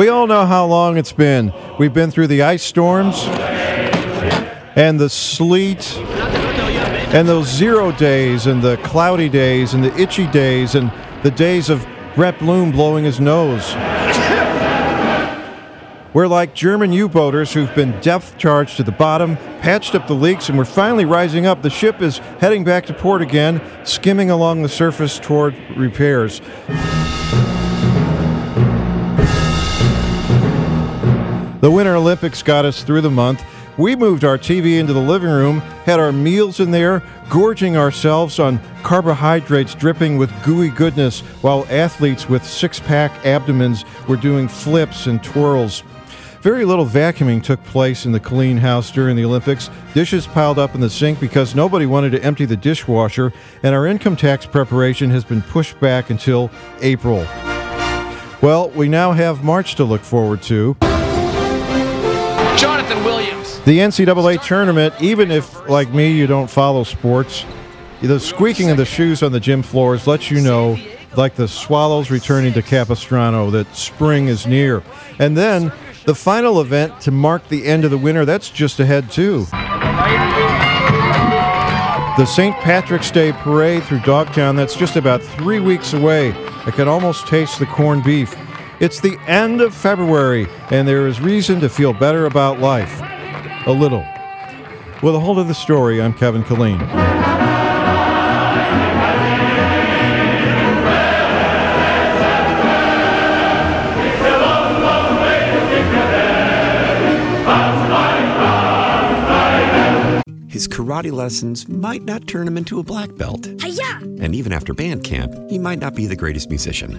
We all know how long it's been. We've been through the ice storms and the sleet and those zero days and the cloudy days and the itchy days and the days of Brett Bloom blowing his nose. We're like German U boaters who've been depth charged to the bottom, patched up the leaks, and we're finally rising up. The ship is heading back to port again, skimming along the surface toward repairs. The Winter Olympics got us through the month. We moved our TV into the living room, had our meals in there, gorging ourselves on carbohydrates dripping with gooey goodness, while athletes with six pack abdomens were doing flips and twirls. Very little vacuuming took place in the Killeen house during the Olympics. Dishes piled up in the sink because nobody wanted to empty the dishwasher, and our income tax preparation has been pushed back until April. Well, we now have March to look forward to. Jonathan Williams. The NCAA tournament, even if, like me, you don't follow sports, the squeaking of the shoes on the gym floors lets you know, like the swallows returning to Capistrano, that spring is near. And then the final event to mark the end of the winter, that's just ahead, too. The St. Patrick's Day parade through Dogtown, that's just about three weeks away. I can almost taste the corned beef. It's the end of February, and there is reason to feel better about life. A little. With a whole 'nother story, I'm Kevin Killeen. His karate lessons might not turn him into a black belt. Hiya! And even after band camp, he might not be the greatest musician.